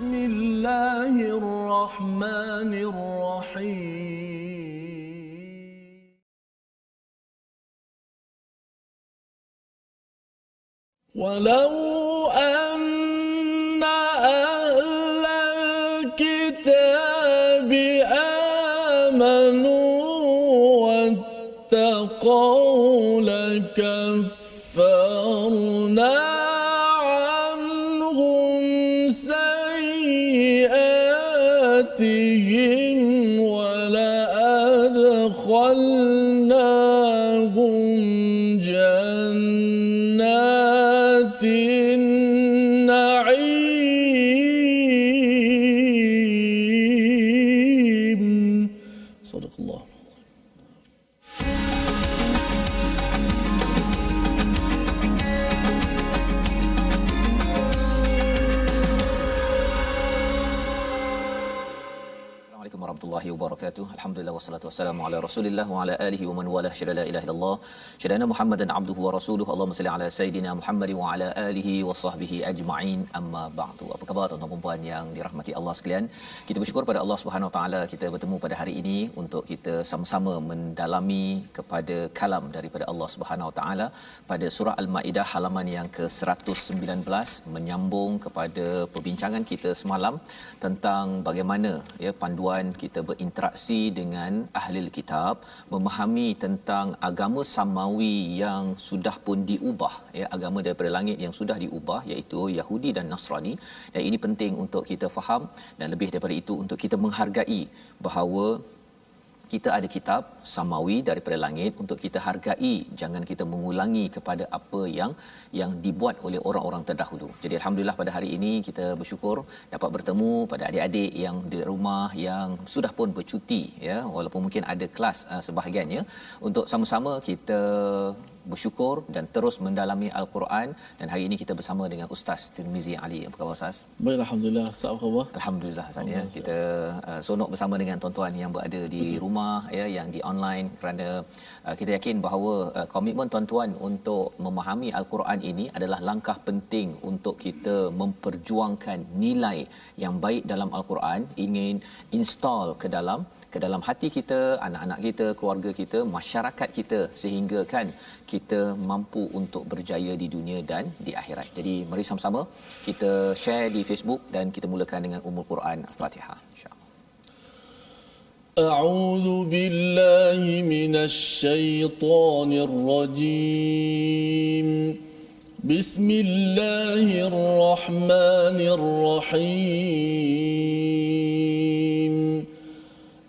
بسم الله الرحمن الرحيم. ولو أن أهل الكتاب آمنوا واتقوا لكفرنا Alhamdulillah wassalatu wassalamu ala Rasulillah wa ala alihi wa man wala syada la ilaha illallah. Syadana Muhammadan abduhu wa rasuluhu. Allahumma salli ala sayidina Muhammad wa ala alihi wa sahbihi ajma'in. Amma ba'du. Apa khabar tuan-tuan dan puan yang dirahmati Allah sekalian? Kita bersyukur pada Allah Subhanahu wa taala kita bertemu pada hari ini untuk kita sama-sama mendalami kepada kalam daripada Allah Subhanahu wa taala pada surah Al-Maidah halaman yang ke-119 menyambung kepada perbincangan kita semalam tentang bagaimana ya panduan kita berinteraksi dengan ahli kitab memahami tentang agama samawi yang sudah pun diubah ya agama daripada langit yang sudah diubah iaitu Yahudi dan Nasrani. Dan ini penting untuk kita faham dan lebih daripada itu untuk kita menghargai bahawa kita ada kitab samawi daripada langit untuk kita hargai. Jangan kita mengulangi kepada apa yang yang dibuat oleh orang-orang terdahulu. Jadi alhamdulillah pada hari ini kita bersyukur dapat bertemu pada adik-adik yang di rumah yang sudah pun bercuti ya. Walaupun mungkin ada kelas uh, sebahagiannya. Untuk sama-sama kita bersyukur dan terus mendalami al-Quran dan hari ini kita bersama dengan Ustaz Tirmizi Ali. Apa khabar Ustaz? Baik alhamdulillah. Ustaz apa khabar? Alhamdulillah Ustaz ya. Kita uh, sonok bersama dengan tuan-tuan yang berada di Betul. rumah ya yang di online kerana uh, kita yakin bahawa uh, komitmen tuan-tuan untuk memahami al-Quran ini adalah langkah penting untuk kita memperjuangkan nilai yang baik dalam al-Quran ingin install ke dalam ke dalam hati kita, anak-anak kita, keluarga kita, masyarakat kita sehingga kan kita mampu untuk berjaya di dunia dan di akhirat. Jadi mari sama-sama kita share di Facebook dan kita mulakan dengan Ummul Quran Al-Fatihah insya-Allah. أعوذ بالله من الشيطان الرجيم بسم الله الرحمن الرحيم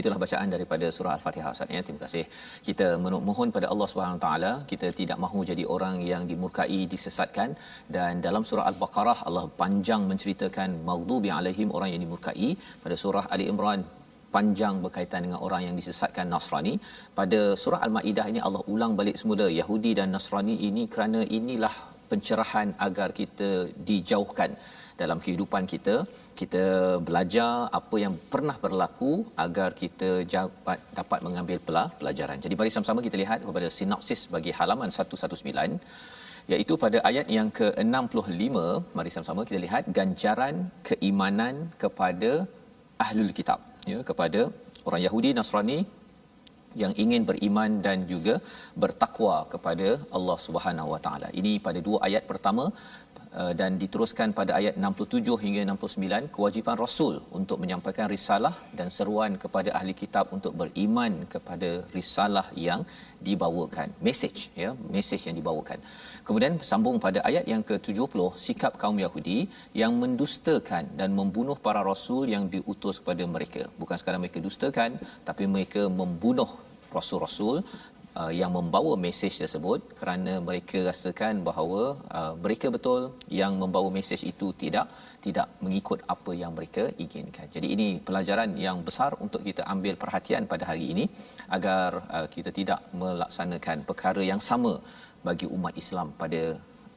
Gitulah bacaan daripada surah Al-Fatihah Ustaz ya. Terima kasih. Kita mohon pada Allah Subhanahu taala kita tidak mahu jadi orang yang dimurkai, disesatkan dan dalam surah Al-Baqarah Allah panjang menceritakan maghdubi alaihim orang yang dimurkai. Pada surah Ali Imran panjang berkaitan dengan orang yang disesatkan Nasrani. Pada surah Al-Maidah ini Allah ulang balik semula Yahudi dan Nasrani ini kerana inilah pencerahan agar kita dijauhkan dalam kehidupan kita kita belajar apa yang pernah berlaku agar kita dapat dapat mengambil pelajaran. Jadi mari sama-sama kita lihat kepada sinopsis bagi halaman 119 iaitu pada ayat yang ke-65 mari sama-sama kita lihat ganjaran keimanan kepada ahlul kitab ya kepada orang Yahudi Nasrani yang ingin beriman dan juga bertakwa kepada Allah Subhanahu Wa Taala. Ini pada dua ayat pertama Uh, dan diteruskan pada ayat 67 hingga 69 kewajipan rasul untuk menyampaikan risalah dan seruan kepada ahli kitab untuk beriman kepada risalah yang dibawakan message ya message yang dibawakan. Kemudian sambung pada ayat yang ke-70 sikap kaum Yahudi yang mendustakan dan membunuh para rasul yang diutus kepada mereka. Bukan sekadar mereka dustakan tapi mereka membunuh rasul-rasul uh, yang membawa mesej tersebut kerana mereka rasakan bahawa uh, mereka betul yang membawa mesej itu tidak tidak mengikut apa yang mereka inginkan. Jadi ini pelajaran yang besar untuk kita ambil perhatian pada hari ini agar uh, kita tidak melaksanakan perkara yang sama bagi umat Islam pada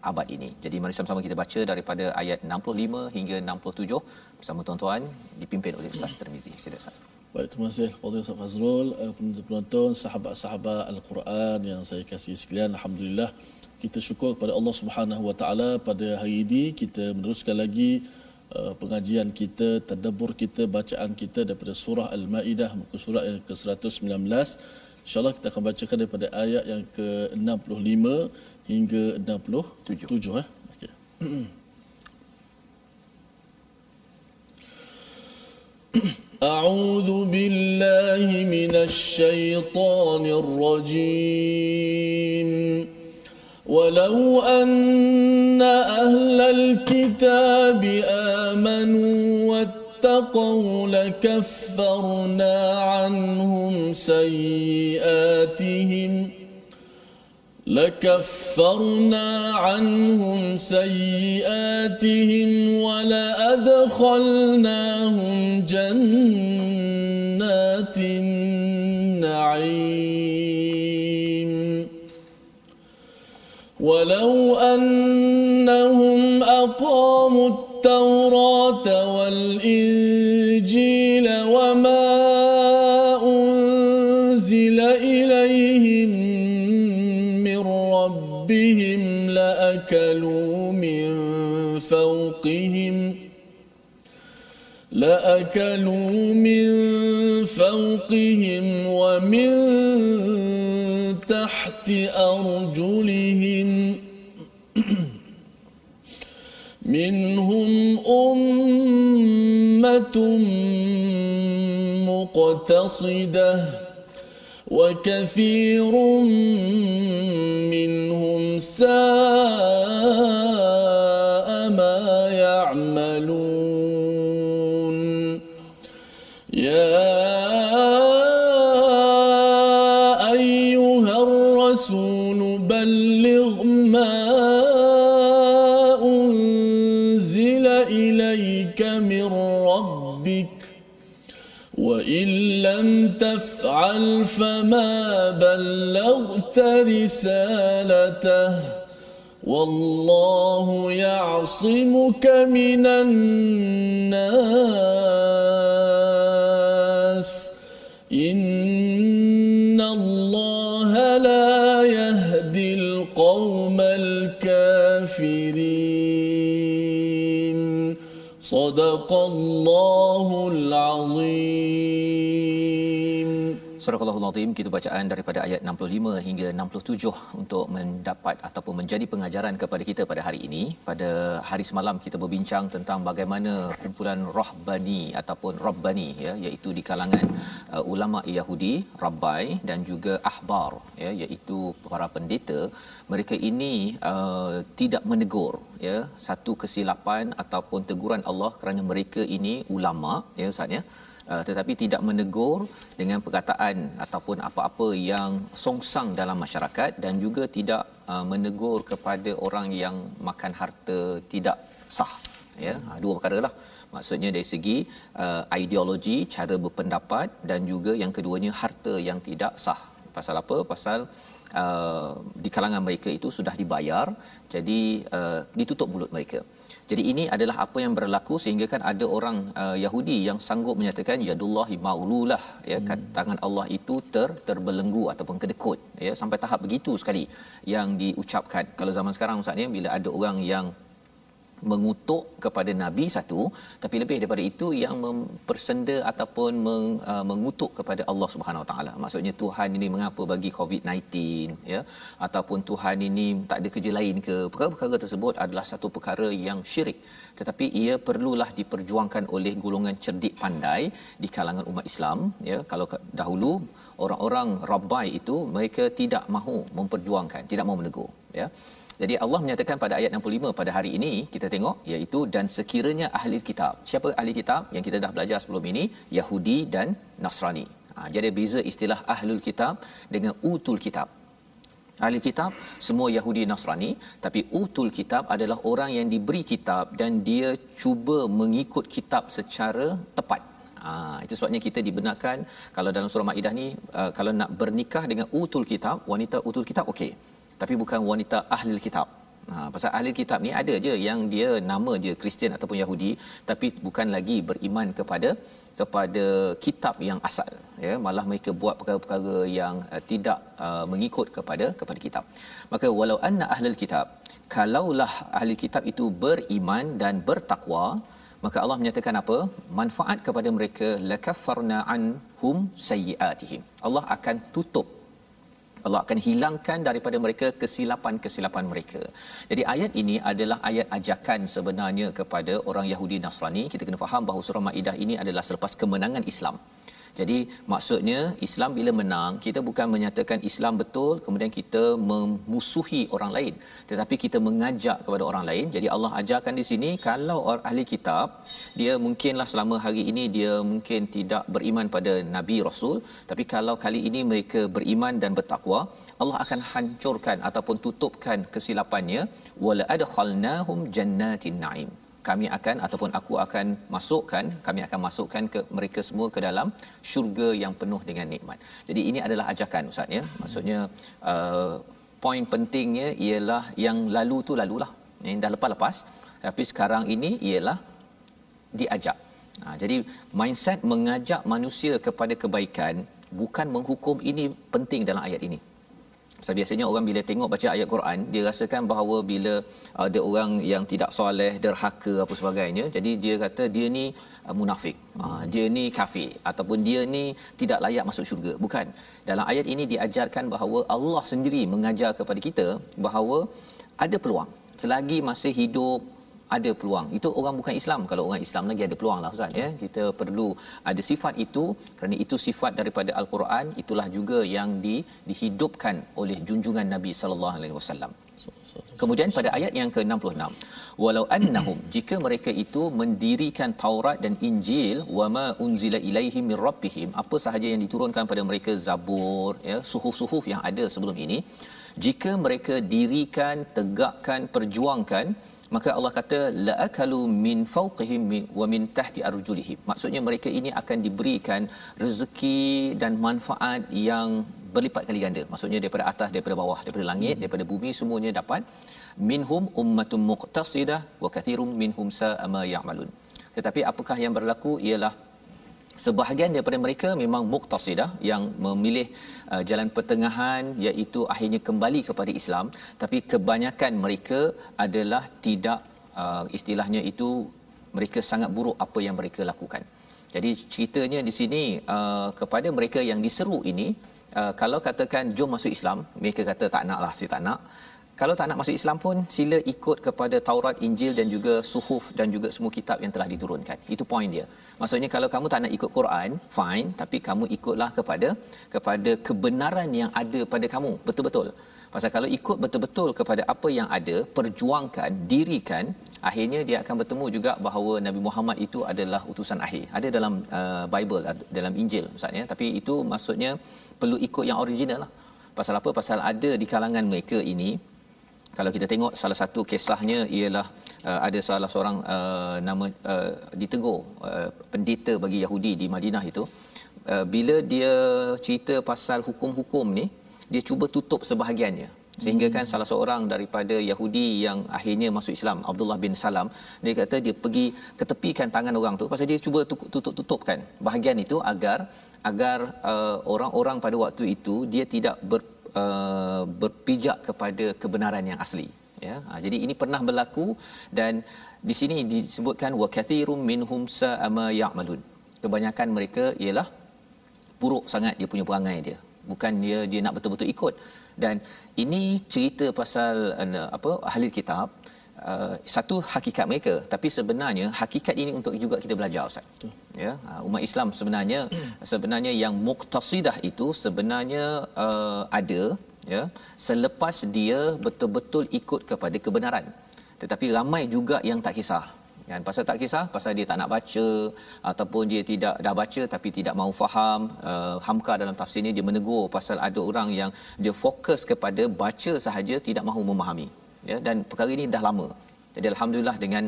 abad ini. Jadi mari sama-sama kita baca daripada ayat 65 hingga 67 bersama tuan-tuan dipimpin oleh Ustaz Termizi. Sila Ustaz. Baik, terima kasih Fadil Ustaz Fazrul, penonton-penonton, sahabat-sahabat Al-Quran yang saya kasih sekalian. Alhamdulillah, kita syukur kepada Allah Subhanahu Wa Taala pada hari ini kita meneruskan lagi uh, pengajian kita, tadabbur kita, bacaan kita daripada surah Al-Maidah muka surat yang ke-119. InsyaAllah kita akan bacakan daripada ayat yang ke-65 hingga 67. Eh? Okay. أعوذ بالله من الشيطان الرجيم. ولو أن أهل الكتاب آمنوا واتقوا لكفرنا عنهم سيئاتهم ۖ لكفرنا عنهم سيئاتهم ولأدخلناهم جنات النعيم. ولو أنهم أقاموا التوراة والإنجيل وما ربهم لأكلوا من فوقهم لأكلوا من فوقهم ومن تحت أرجلهم منهم أمة مقتصدة. وكثير منهم ساء فما بلغت رسالته والله يعصمك من الناس إن الله لا يهدي القوم الكافرين صدق الله العظيم Surah Al-Azim kita bacaan daripada ayat 65 hingga 67 untuk mendapat ataupun menjadi pengajaran kepada kita pada hari ini. Pada hari semalam kita berbincang tentang bagaimana kumpulan Rahbani ataupun Rabbani ya iaitu di kalangan uh, ulama Yahudi, Rabbai dan juga ahbar ya iaitu para pendeta mereka ini uh, tidak menegur ya satu kesilapan ataupun teguran Allah kerana mereka ini ulama ya ustaz ya Uh, tetapi tidak menegur dengan perkataan ataupun apa-apa yang songsang dalam masyarakat dan juga tidak uh, menegur kepada orang yang makan harta tidak sah ya. Hmm. dua perkara lah. Maksudnya dari segi uh, ideologi cara berpendapat dan juga yang keduanya harta yang tidak sah. Pasal apa? Pasal uh, di kalangan mereka itu sudah dibayar jadi uh, ditutup mulut mereka jadi ini adalah apa yang berlaku sehingga kan ada orang uh, Yahudi yang sanggup menyatakan yadullahi maululah ya hmm. tangan Allah itu ter terbelenggu ataupun kedekut ya sampai tahap begitu sekali yang diucapkan. Kalau zaman sekarang ustaz ni bila ada orang yang mengutuk kepada nabi satu tapi lebih daripada itu yang mempersenda ataupun meng, uh, mengutuk kepada Allah Subhanahu Wa Taala. Maksudnya Tuhan ini mengapa bagi COVID-19 ya? Ataupun Tuhan ini tak ada kerja lain ke? Perkara-perkara tersebut adalah satu perkara yang syirik. Tetapi ia perlulah diperjuangkan oleh golongan cerdik pandai di kalangan umat Islam ya? Kalau dahulu orang-orang rabbai itu mereka tidak mahu memperjuangkan tidak mahu menegur ya jadi Allah menyatakan pada ayat 65 pada hari ini kita tengok iaitu dan sekiranya ahli kitab. Siapa ahli kitab yang kita dah belajar sebelum ini? Yahudi dan Nasrani. Ha, jadi beza istilah ahlul kitab dengan utul kitab. Ahli kitab semua Yahudi Nasrani tapi utul kitab adalah orang yang diberi kitab dan dia cuba mengikut kitab secara tepat. Ha, itu sebabnya kita dibenarkan kalau dalam surah Maidah ni uh, kalau nak bernikah dengan utul kitab, wanita utul kitab okey tapi bukan wanita ahli kitab. Ha, pasal ahli kitab ni ada je yang dia nama je Kristian ataupun Yahudi tapi bukan lagi beriman kepada kepada kitab yang asal. Ya malah mereka buat perkara-perkara yang uh, tidak uh, mengikut kepada kepada kitab. Maka walau anna ahli kitab kalaulah ahli kitab itu beriman dan bertakwa maka Allah menyatakan apa? Manfaat kepada mereka lakaffarna anhum sayyiatihim. Allah akan tutup Allah akan hilangkan daripada mereka kesilapan-kesilapan mereka. Jadi ayat ini adalah ayat ajakan sebenarnya kepada orang Yahudi Nasrani. Kita kena faham bahawa surah Maidah ini adalah selepas kemenangan Islam. Jadi maksudnya Islam bila menang kita bukan menyatakan Islam betul kemudian kita memusuhi orang lain. Tetapi kita mengajak kepada orang lain. Jadi Allah ajarkan di sini kalau orang ahli kitab dia mungkinlah selama hari ini dia mungkin tidak beriman pada nabi rasul. Tapi kalau kali ini mereka beriman dan bertakwa Allah akan hancurkan ataupun tutupkan kesilapannya. Wala adkhalnahum jannatin naim kami akan ataupun aku akan masukkan kami akan masukkan ke mereka semua ke dalam syurga yang penuh dengan nikmat. Jadi ini adalah ajakan ustaz ya. Maksudnya uh, poin pentingnya ialah yang lalu tu lalulah. Yang dah lepas-lepas tapi sekarang ini ialah diajak. Ha, jadi mindset mengajak manusia kepada kebaikan bukan menghukum ini penting dalam ayat ini. Sebab biasanya orang bila tengok baca ayat Quran, dia rasakan bahawa bila ada orang yang tidak soleh, derhaka apa sebagainya, jadi dia kata dia ni uh, munafik. Uh, dia ni kafir ataupun dia ni tidak layak masuk syurga. Bukan. Dalam ayat ini diajarkan bahawa Allah sendiri mengajar kepada kita bahawa ada peluang. Selagi masih hidup ada peluang. Itu orang bukan Islam. Kalau orang Islam lagi ada peluang lah Ustaz ya. Kita perlu ada sifat itu kerana itu sifat daripada Al-Quran itulah juga yang di, dihidupkan oleh junjungan Nabi sallallahu alaihi wasallam. Kemudian pada ayat yang ke-66, walau annahum jika mereka itu mendirikan Taurat dan Injil wama unzila ilaihim mir rabbihim apa sahaja yang diturunkan pada mereka Zabur ya suhuf-suhuf yang ada sebelum ini jika mereka dirikan tegakkan perjuangkan maka Allah kata la akalu min fawqihim wa min tahti arjulihim. Maksudnya mereka ini akan diberikan rezeki dan manfaat yang berlipat kali ganda. Maksudnya daripada atas daripada bawah daripada langit daripada bumi semuanya dapat. Minhum ummatun muqtasidah wa kathirum minhum sa'a ma ya'malun. Tetapi apakah yang berlaku ialah sebahagian daripada mereka memang muqtasidah yang memilih uh, jalan pertengahan iaitu akhirnya kembali kepada Islam. Tapi kebanyakan mereka adalah tidak uh, istilahnya itu mereka sangat buruk apa yang mereka lakukan. Jadi ceritanya di sini uh, kepada mereka yang diseru ini uh, kalau katakan jom masuk Islam mereka kata tak nak lah saya tak nak kalau tak nak masuk Islam pun sila ikut kepada Taurat, Injil dan juga Suhuf dan juga semua kitab yang telah diturunkan. Itu poin dia. Maksudnya kalau kamu tak nak ikut Quran, fine, tapi kamu ikutlah kepada kepada kebenaran yang ada pada kamu. Betul-betul. Pasal kalau ikut betul-betul kepada apa yang ada, perjuangkan, dirikan, akhirnya dia akan bertemu juga bahawa Nabi Muhammad itu adalah utusan akhir. Ada dalam uh, Bible, dalam Injil maksudnya, tapi itu maksudnya perlu ikut yang original lah. Pasal apa? Pasal ada di kalangan mereka ini kalau kita tengok salah satu kisahnya ialah uh, ada salah seorang uh, nama uh, ditegur uh, pendeta bagi Yahudi di Madinah itu. Uh, bila dia cerita pasal hukum-hukum ni dia cuba tutup sebahagiannya. Sehingga kan salah seorang daripada Yahudi yang akhirnya masuk Islam Abdullah bin Salam dia kata dia pergi ketepikan tangan orang tu. Pasal dia cuba tutup-tutupkan bahagian itu agar agar uh, orang-orang pada waktu itu dia tidak ber, uh, berpijak kepada kebenaran yang asli ya. Ha, jadi ini pernah berlaku dan di sini disebutkan wa kathirum minhum sa'ama ya'malun. Kebanyakan mereka ialah buruk sangat dia punya perangai dia. Bukan dia dia nak betul-betul ikut. Dan ini cerita pasal uh, apa ahli kitab uh, satu hakikat mereka. Tapi sebenarnya hakikat ini untuk juga kita belajar ustaz. Ya uh, umat Islam sebenarnya sebenarnya yang muqtasidah itu sebenarnya uh, ada ya selepas dia betul-betul ikut kepada kebenaran. Tetapi ramai juga yang tak kisah. Kan pasal tak kisah pasal dia tak nak baca ataupun dia tidak dah baca tapi tidak mahu faham uh, hamka dalam tafsirnya dia menegur pasal ada orang yang dia fokus kepada baca sahaja tidak mahu memahami ya dan perkara ini dah lama. Jadi alhamdulillah dengan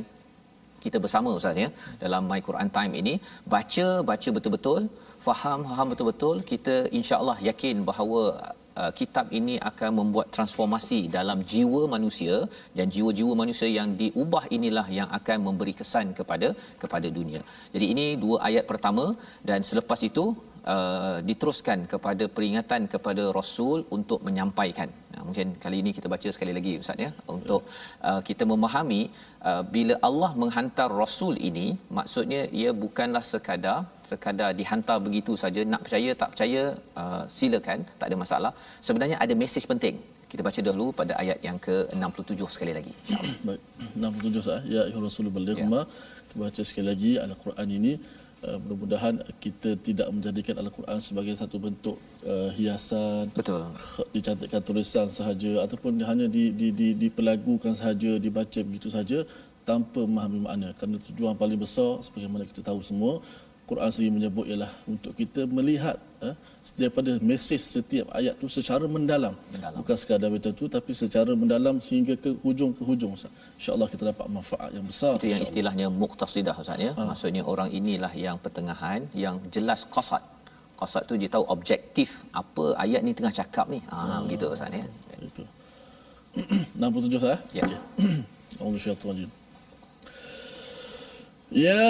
kita bersama ustaz ya dalam my Quran time ini baca baca betul-betul faham faham betul-betul kita insya-Allah yakin bahawa uh, kitab ini akan membuat transformasi dalam jiwa manusia. Dan jiwa-jiwa manusia yang diubah inilah yang akan memberi kesan kepada kepada dunia. Jadi ini dua ayat pertama. Dan selepas itu uh, diteruskan kepada peringatan kepada rasul untuk menyampaikan. Nah, mungkin kali ini kita baca sekali lagi ustaz ya untuk uh, kita memahami uh, bila Allah menghantar rasul ini maksudnya ia bukanlah sekadar sekadar dihantar begitu saja nak percaya tak percaya uh, silakan tak ada masalah. Sebenarnya ada mesej penting. Kita baca dahulu pada ayat yang ke-67 sekali lagi insyaallah. Baik. 67 sah. Ya ayuhar rasul baligh ma. Kita baca sekali lagi al-Quran ini Uh, mudah-mudahan kita tidak menjadikan al-Quran sebagai satu bentuk uh, hiasan betul. dicantikkan tulisan sahaja ataupun hanya di di di diperlagukan sahaja dibaca begitu saja tanpa memahami makna. Kerana tujuan paling besar sebagaimana kita tahu semua Quran sendiri menyebut ialah untuk kita melihat eh, daripada mesej setiap ayat tu secara mendalam. mendalam. Bukan sekadar macam tu tapi secara mendalam sehingga ke hujung ke hujung Ustaz. Insya-Allah kita dapat manfaat yang besar. Itu yang istilahnya muqtasidah Ustaz ya. Ha. Maksudnya orang inilah yang pertengahan yang jelas qasad. Qasad tu dia tahu objektif apa ayat ni tengah cakap ni. Ha, ha. begitu Ustaz ya. Itu. 67 Ustaz. Ya. Okay. Allah syaitan. Ya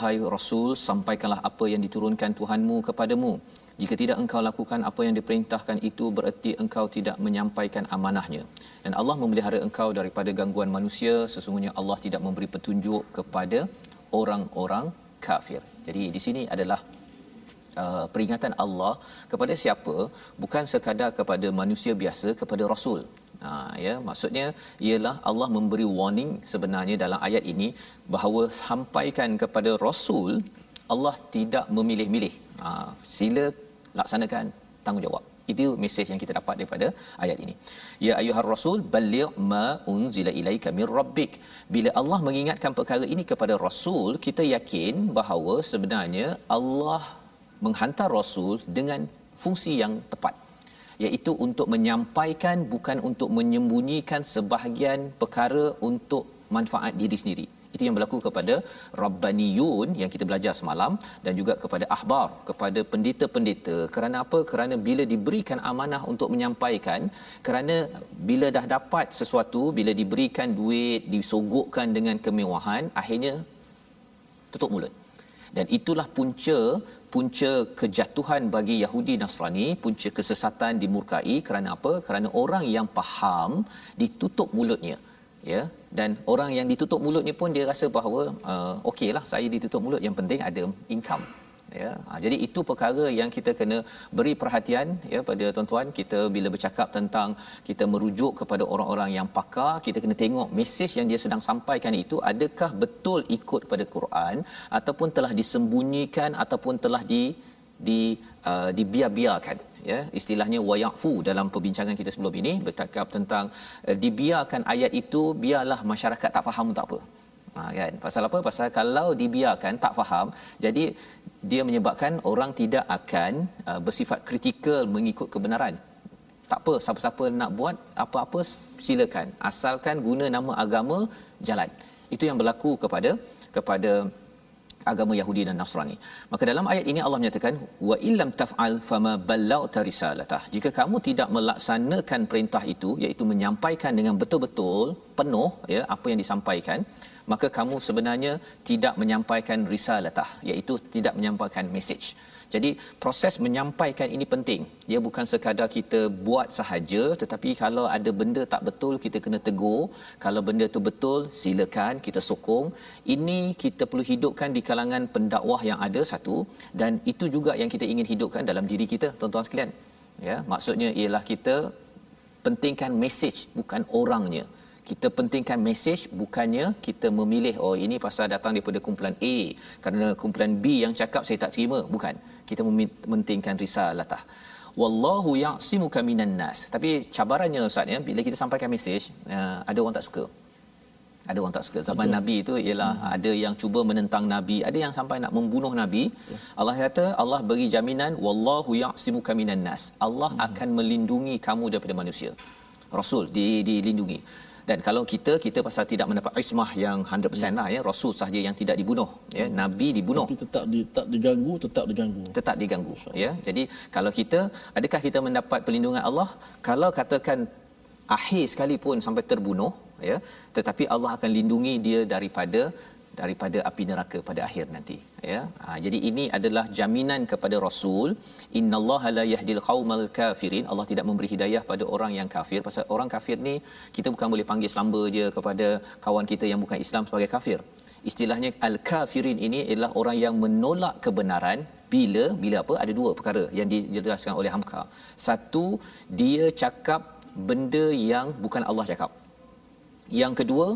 wahai Rasul, sampaikanlah apa yang diturunkan Tuhanmu kepadamu. Jika tidak engkau lakukan apa yang diperintahkan itu, bererti engkau tidak menyampaikan amanahnya. Dan Allah memelihara engkau daripada gangguan manusia, sesungguhnya Allah tidak memberi petunjuk kepada orang-orang kafir. Jadi di sini adalah uh, peringatan Allah kepada siapa? Bukan sekadar kepada manusia biasa, kepada Rasul. Ha, ya maksudnya ialah Allah memberi warning sebenarnya dalam ayat ini bahawa sampaikan kepada rasul Allah tidak memilih-milih. Ha, sila laksanakan tanggungjawab. Itu mesej yang kita dapat daripada ayat ini. Ya ayuhar rasul balligh ma unzila ilaika mir rabbik. Bila Allah mengingatkan perkara ini kepada rasul, kita yakin bahawa sebenarnya Allah menghantar rasul dengan fungsi yang tepat iaitu untuk menyampaikan bukan untuk menyembunyikan sebahagian perkara untuk manfaat diri sendiri. Itu yang berlaku kepada rabbaniyun yang kita belajar semalam dan juga kepada ahbar kepada pendeta-pendeta. Kerana apa? Kerana bila diberikan amanah untuk menyampaikan kerana bila dah dapat sesuatu bila diberikan duit disogokkan dengan kemewahan akhirnya tutup mulut. Dan itulah punca punca kejatuhan bagi Yahudi Nasrani punca kesesatan dimurkai kerana apa? Kerana orang yang faham ditutup mulutnya ya. Dan orang yang ditutup mulutnya pun dia rasa bahawa uh, okeylah saya ditutup mulut yang penting ada income ya. Ha, jadi itu perkara yang kita kena beri perhatian ya pada tuan-tuan. Kita bila bercakap tentang kita merujuk kepada orang-orang yang pakar kita kena tengok mesej yang dia sedang sampaikan itu adakah betul ikut pada Quran ataupun telah disembunyikan ataupun telah di di uh, dibiar-biarkan ya. Istilahnya wayafu dalam perbincangan kita sebelum ini bercakap tentang uh, dibiarkan ayat itu biarlah masyarakat tak faham tak apa Ha, kan? Pasal apa? Pasal kalau dibiarkan tak faham, jadi dia menyebabkan orang tidak akan uh, bersifat kritikal mengikut kebenaran. Tak apa, siapa-siapa nak buat apa-apa silakan. Asalkan guna nama agama jalan. Itu yang berlaku kepada kepada agama Yahudi dan Nasrani. Maka dalam ayat ini Allah menyatakan wa illam taf'al fama ballagta risalatah. Jika kamu tidak melaksanakan perintah itu iaitu menyampaikan dengan betul-betul penuh ya apa yang disampaikan maka kamu sebenarnya tidak menyampaikan risalatah iaitu tidak menyampaikan message jadi proses menyampaikan ini penting. Dia bukan sekadar kita buat sahaja tetapi kalau ada benda tak betul kita kena tegur. Kalau benda itu betul silakan kita sokong. Ini kita perlu hidupkan di kalangan pendakwah yang ada satu. Dan itu juga yang kita ingin hidupkan dalam diri kita tuan-tuan sekalian. Ya maksudnya ialah kita pentingkan message bukan orangnya kita pentingkan mesej bukannya kita memilih oh ini pasal datang daripada kumpulan A kerana kumpulan B yang cakap saya tak terima. Bukan. Kita mementingkan risalatah wallahu ya'simuka minan nas. Tapi cabarannya ustaz ya bila kita sampaikan mesej uh, ada orang tak suka. Ada orang tak suka. Zaman Betul. nabi itu ialah hmm. ada yang cuba menentang nabi ada yang sampai nak membunuh nabi. Betul. Allah kata Allah beri jaminan wallahu ya'simuka minan nas. Allah hmm. akan melindungi kamu daripada manusia. Rasul di dilindungi dan kalau kita kita pasal tidak mendapat ismah yang 100% hmm. lah ya rasul sahaja yang tidak dibunuh ya hmm. nabi dibunuh tapi tetap di, tak diganggu tetap diganggu tetap diganggu ya jadi kalau kita adakah kita mendapat perlindungan Allah kalau katakan akhir sekalipun sampai terbunuh ya tetapi Allah akan lindungi dia daripada daripada api neraka pada akhir nanti ya. Ha, jadi ini adalah jaminan kepada rasul innallaha la yahdil qaumal kafirin. Allah tidak memberi hidayah pada orang yang kafir. Pasal orang kafir ni kita bukan boleh panggil selamba je kepada kawan kita yang bukan Islam sebagai kafir. Istilahnya al kafirin ini adalah orang yang menolak kebenaran bila bila apa? Ada dua perkara yang dijelaskan oleh Hamka. Satu dia cakap benda yang bukan Allah cakap. Yang kedua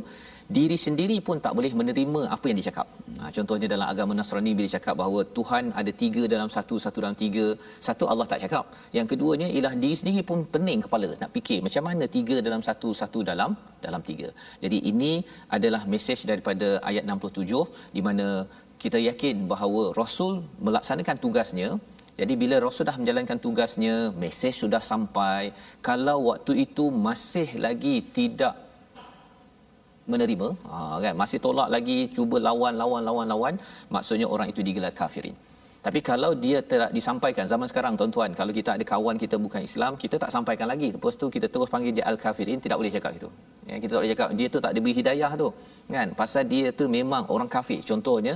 diri sendiri pun tak boleh menerima apa yang dicakap. Ha, contohnya dalam agama Nasrani bila cakap bahawa Tuhan ada tiga dalam satu, satu dalam tiga. Satu Allah tak cakap. Yang keduanya ialah diri sendiri pun pening kepala nak fikir macam mana tiga dalam satu, satu dalam dalam tiga. Jadi ini adalah mesej daripada ayat 67 di mana kita yakin bahawa Rasul melaksanakan tugasnya jadi bila Rasul dah menjalankan tugasnya, mesej sudah sampai. Kalau waktu itu masih lagi tidak menerima. Ha, kan? Masih tolak lagi cuba lawan lawan lawan lawan. Maksudnya orang itu digelar kafirin. Tapi kalau dia tidak disampaikan zaman sekarang tuan-tuan kalau kita ada kawan kita bukan Islam kita tak sampaikan lagi lepas tu kita terus panggil dia al-kafirin tidak boleh cakap itu. Ya kita tak boleh cakap. Dia tu tak diberi hidayah tu kan? Pasal dia tu memang orang kafir. Contohnya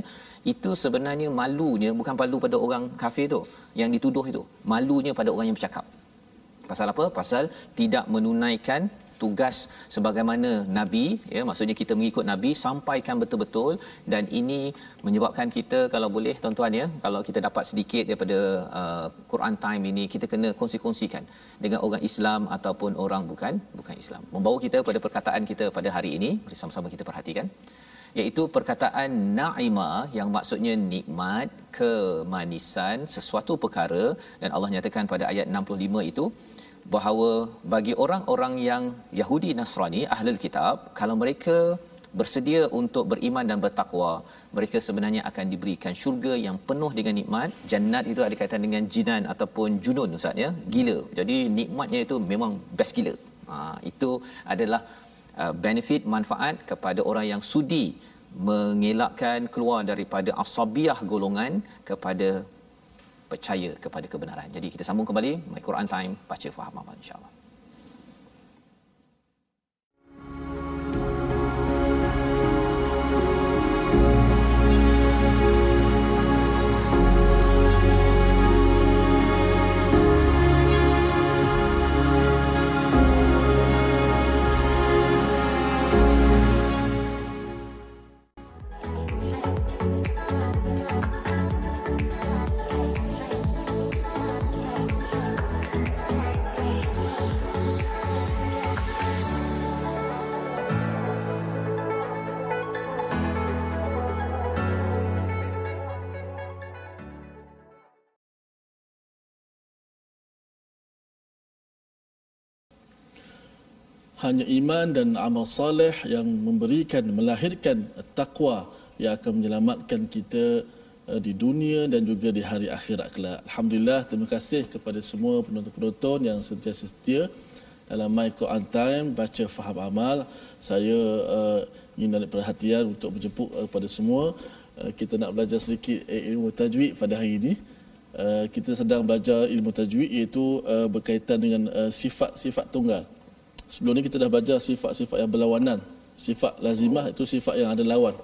itu sebenarnya malunya bukan malu pada orang kafir tu yang dituduh itu. Malunya pada orang yang bercakap. Pasal apa? Pasal tidak menunaikan tugas sebagaimana nabi ya maksudnya kita mengikut nabi sampaikan betul-betul. Dan ini menyebabkan kita kalau boleh tuan-tuan ya kalau kita dapat sedikit daripada uh, Quran time ini kita kena kongsi-kongsikan dengan orang Islam ataupun orang bukan bukan Islam. Membawa kita pada perkataan kita pada hari ini. Bersama-sama kita perhatikan. Iaitu perkataan naima yang maksudnya nikmat kemanisan sesuatu perkara. Dan Allah nyatakan pada ayat 65 itu bahawa bagi orang-orang yang Yahudi Nasrani ahlul kitab kalau mereka bersedia untuk beriman dan bertakwa mereka sebenarnya akan diberikan syurga yang penuh dengan nikmat. Jannat itu ada kaitan dengan jinan ataupun junun ustaz ya. Gila. Jadi nikmatnya itu memang best gila. Ha, itu adalah uh, benefit manfaat kepada orang yang sudi mengelakkan keluar daripada asabiah golongan kepada percaya kepada kebenaran. Jadi kita sambung kembali My Quran Time baca faham amal insya-Allah. Hanya iman dan amal soleh yang memberikan melahirkan takwa yang akan menyelamatkan kita uh, di dunia dan juga di hari akhirat kelak. Alhamdulillah terima kasih kepada semua penonton-penonton yang sentiasa setia dalam My Quran Time baca faham amal. Saya uh, ingin menarik perhatian untuk menjemput uh, kepada semua uh, kita nak belajar sedikit ilmu tajwid pada hari ini. Uh, kita sedang belajar ilmu tajwid iaitu uh, berkaitan dengan uh, sifat-sifat tunggal. Sebelum ni kita dah belajar sifat-sifat yang berlawanan. Sifat lazimah itu sifat yang ada lawan.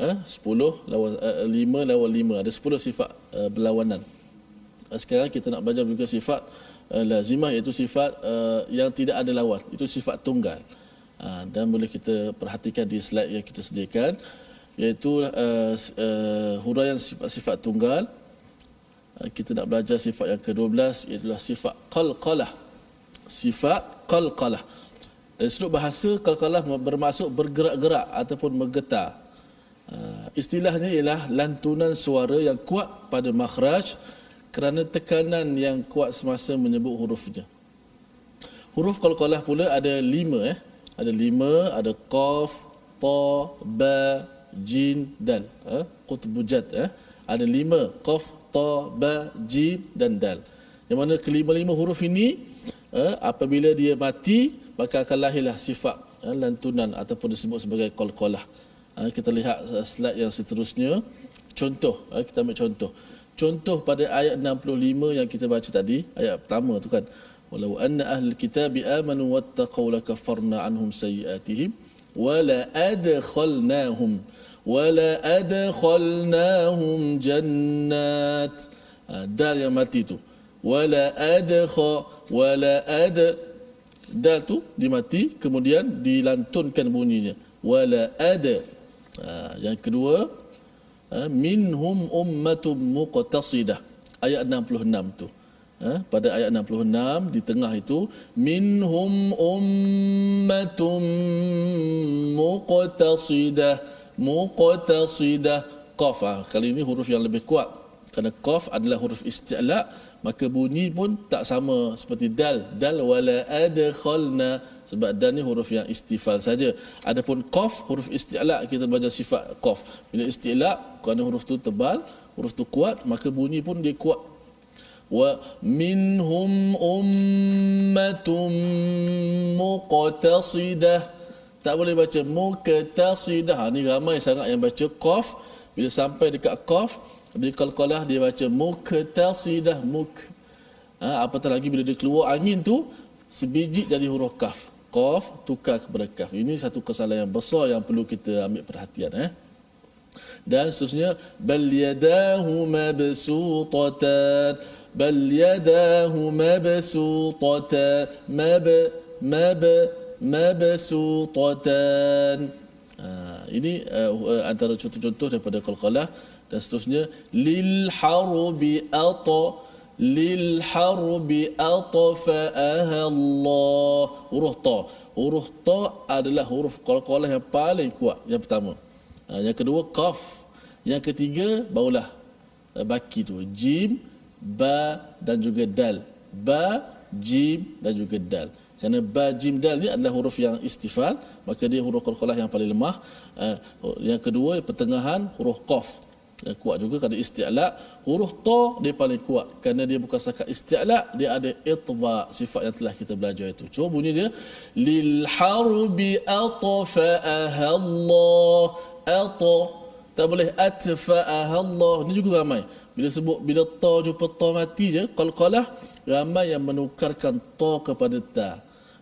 Eh, 10 lawan uh, 5 lawan 5. Ada 10 sifat uh, berlawanan. Uh, sekarang kita nak belajar juga sifat uh, lazimah iaitu sifat uh, yang tidak ada lawan. Itu sifat tunggal. Uh, dan boleh kita perhatikan di slide yang kita sediakan iaitu uh, uh, huraian sifat-sifat tunggal. Uh, kita nak belajar sifat yang ke-12 iaitu sifat qalqalah. Sifat qalqalah. Dari sudut bahasa qalqalah bermaksud bergerak-gerak ataupun menggetar. Uh, istilahnya ialah lantunan suara yang kuat pada makhraj kerana tekanan yang kuat semasa menyebut hurufnya. Huruf qalqalah pula ada lima eh. Ada lima, ada qaf, ta, ba, jim, dal. Eh? Qutbujat eh. Ada lima, qaf, ta, ba, jim dan dal. Yang mana kelima-lima huruf ini eh, apabila dia mati maka akan lahirlah sifat eh, lantunan ataupun disebut sebagai qalqalah. Eh, kita lihat slide yang seterusnya. Contoh, eh, kita ambil contoh. Contoh pada ayat 65 yang kita baca tadi, ayat pertama tu kan. Walau anna ahli kitab amanu wattaqaw lakaffarna anhum sayiatihim wala adkhalnahum wala adkhalnahum jannat. Ha, dal yang mati tu. Wala adkha wala ad. Dal tu dimati kemudian dilantunkan bunyinya. Wala ad. Ha, yang kedua Ha, minhum ummatum muqtasidah. Ayat 66 tu. Ha, pada ayat 66 di tengah itu minhum ummatum muqtasidah. Muqtasidah qaf. Ha, kali ini huruf yang lebih kuat. Kerana qaf adalah huruf isti'la maka bunyi pun tak sama seperti dal. Dal wala adkhalna. Sebab dal ni huruf yang istifal saja. Adapun qaf huruf isti'la kita baca sifat qaf. Bila isti'la kerana huruf tu tebal huruf tu kuat maka bunyi pun dia kuat. Wa minhum ummatum muqtasidah. Tak boleh baca muqtasidah. Ha, ni ramai sangat yang baca qaf. Bila sampai dekat qaf di qalqalah dia baca muqtasidah muk ha, apatah lagi bila dia keluar angin tu sebiji jadi huruf kaf. Qaf tukar kepada kaf. Ini satu kesalahan yang besar yang perlu kita ambil perhatian eh. Dan seterusnya bal yadahu mabsutatan bal yadahu mabsutatan mab mab mabsutatan ha, ini uh, antara contoh-contoh daripada qalqalah dan seterusnya lil harbi ata lil harbi atfa'aha Allah huruf ta. Huruf ta adalah huruf qalqalah yang paling kuat yang pertama. Ha, yang kedua qaf. Yang ketiga barulah uh, baki tu. Jim ba dan juga dal. Ba jim dan juga dal. Kerana ba jim dal ni adalah huruf yang istifal maka dia huruf qalqalah yang paling lemah. Uh, yang kedua pertengahan huruf qaf yang kuat juga kerana isti'la. Huruf ta dia paling kuat kerana dia bukan setakat isti'la dia ada itba sifat yang telah kita belajar itu. Cuba bunyi dia lil harbi atfa'aha Allah ata tak boleh atfa'aha Allah juga ramai. Bila sebut bila ta jumpa ta mati je qalqalah ramai yang menukarkan ta kepada ta.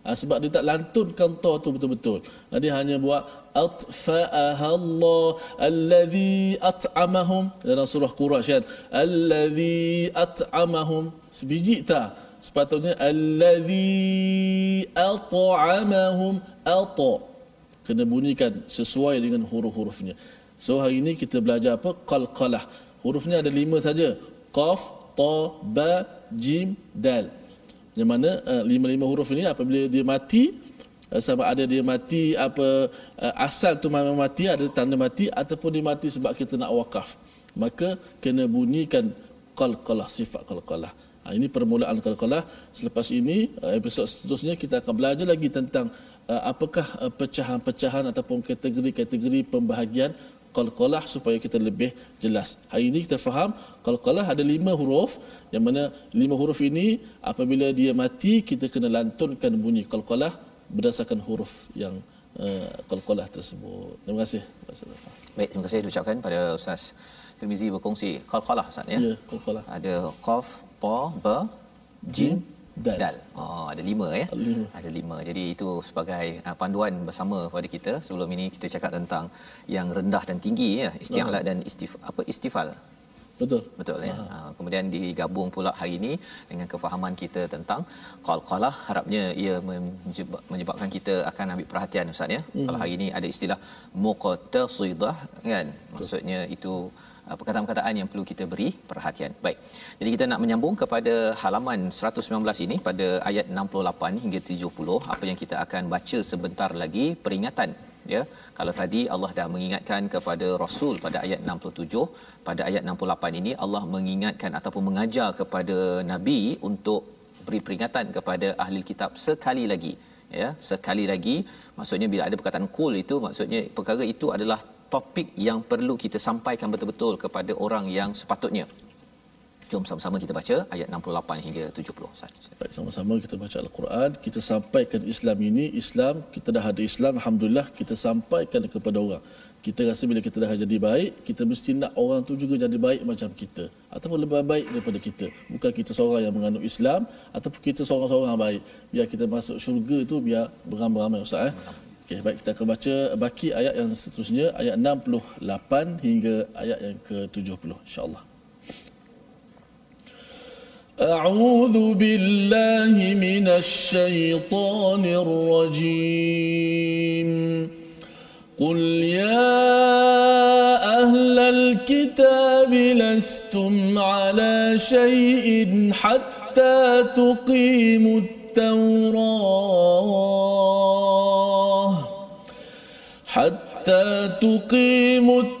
Ha, sebab dia tak lantunkan ta tu betul-betul. Ha, dia hanya buat atfa'aha Allah alladhi at'amahum dalam surah Quraisy kan. Alladhi at'amahum sebiji ta. Sepatutnya alladhi at'amahum ata. Kena bunyikan sesuai dengan huruf-hurufnya. So hari ini kita belajar apa? Qalqalah. Hurufnya ada lima saja. Qaf, ta, ba, jim, dal yang mana uh, lima-lima huruf ini apabila dia mati sama ada dia mati apa uh, asal tu memang mati ada tanda mati ataupun dia mati sebab kita nak wakaf. Maka kena bunyikan qalqalah sifat qalqalah. Ha, ini permulaan qalqalah. Selepas ini uh, episod seterusnya kita akan belajar lagi tentang apakah pecahan-pecahan ataupun kategori-kategori pembahagian qalqalah supaya kita lebih jelas. Hari ini kita faham qalqalah ada lima huruf yang mana lima huruf ini apabila dia mati kita kena lantunkan bunyi qalqalah berdasarkan huruf yang uh, qalqalah tersebut. Terima kasih. Baik, terima kasih ucapkan pada Ustaz Tirmizi berkongsi qalqalah Ustaz ya. Ya, qalqalah. Ada qaf, ta, ba, jim, dal. dal. Oh, ada lima ya. Lima. Ada lima. Jadi itu sebagai uh, panduan bersama kepada kita. Sebelum ini kita cakap tentang yang rendah dan tinggi ya, isti'ala dan istif apa istifal. Betul. Betul ya. Ha, kemudian digabung pula hari ini dengan kefahaman kita tentang qalqalah harapnya ia menjebak, menyebabkan kita akan ambil perhatian ustaz ya. Hmm. Kalau hari ini ada istilah muqtasidah kan. Maksudnya itu uh, perkataan-perkataan yang perlu kita beri perhatian. Baik. Jadi kita nak menyambung kepada halaman 119 ini pada ayat 68 hingga 70 apa yang kita akan baca sebentar lagi peringatan ya kalau tadi Allah dah mengingatkan kepada rasul pada ayat 67 pada ayat 68 ini Allah mengingatkan ataupun mengajar kepada nabi untuk beri peringatan kepada ahli kitab sekali lagi. Ya sekali lagi maksudnya bila ada perkataan kul itu maksudnya perkara itu adalah topik yang perlu kita sampaikan betul-betul kepada orang yang sepatutnya Jom sama-sama kita baca ayat 68 hingga 70. Baik, sama-sama kita baca Al-Quran. Kita sampaikan Islam ini, Islam, kita dah ada Islam, Alhamdulillah, kita sampaikan kepada orang. Kita rasa bila kita dah jadi baik, kita mesti nak orang tu juga jadi baik macam kita. Ataupun lebih baik daripada kita. Bukan kita seorang yang menganut Islam, ataupun kita seorang-seorang baik. Biar kita masuk syurga tu, biar beramai-ramai Ustaz. Eh? Okay, baik kita akan baca baki ayat yang seterusnya, ayat 68 hingga ayat yang ke-70. InsyaAllah. أعوذ بالله من الشيطان الرجيم. قل يا أهل الكتاب لستم على شيء حتى تقيموا التوراة. حتى تقيموا التوراة.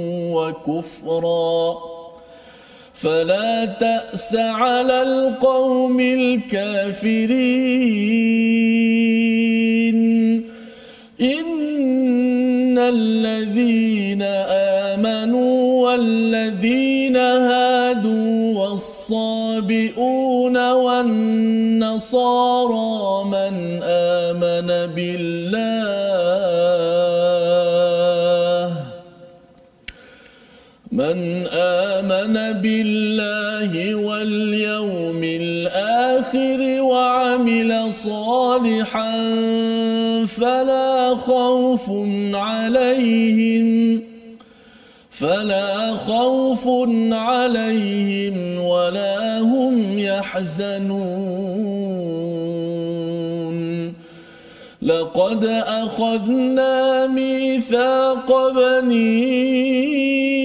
وكفرا. فلا تأس على القوم الكافرين. إن الذين آمنوا والذين هادوا والصابئون والنصارى من آمن بالله من آمن بالله واليوم الآخر وعمل صالحا فلا خوف عليهم فلا خوف عليهم ولا هم يحزنون. لقد أخذنا ميثاق بني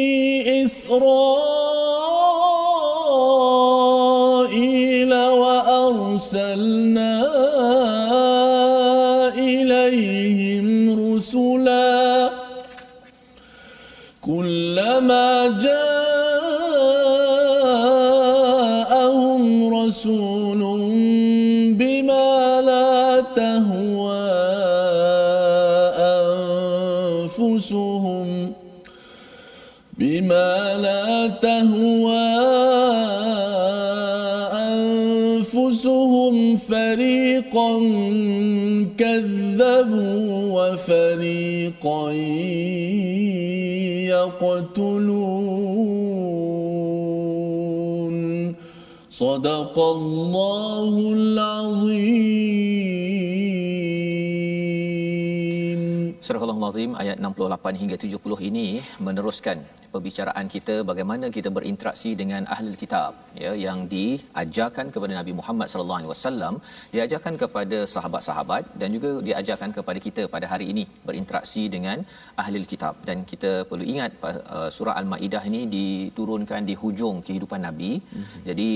إسرائيل وأرسلنا إليهم رسلا كلما جاءهم رسول بما لا تهوى أنفسهم بما لا تهوى أنفسهم فريقا كذبوا وفريقا يقتلون. صدق الله العظيم. Al-Azim ayat 68 hingga 70 ini meneruskan perbicaraan kita bagaimana kita berinteraksi dengan ahli kitab ya yang diajarkan kepada Nabi Muhammad sallallahu alaihi wasallam diajarkan kepada sahabat-sahabat dan juga diajarkan kepada kita pada hari ini berinteraksi dengan ahli kitab dan kita perlu ingat uh, surah al-maidah ini diturunkan di hujung kehidupan Nabi mm-hmm. jadi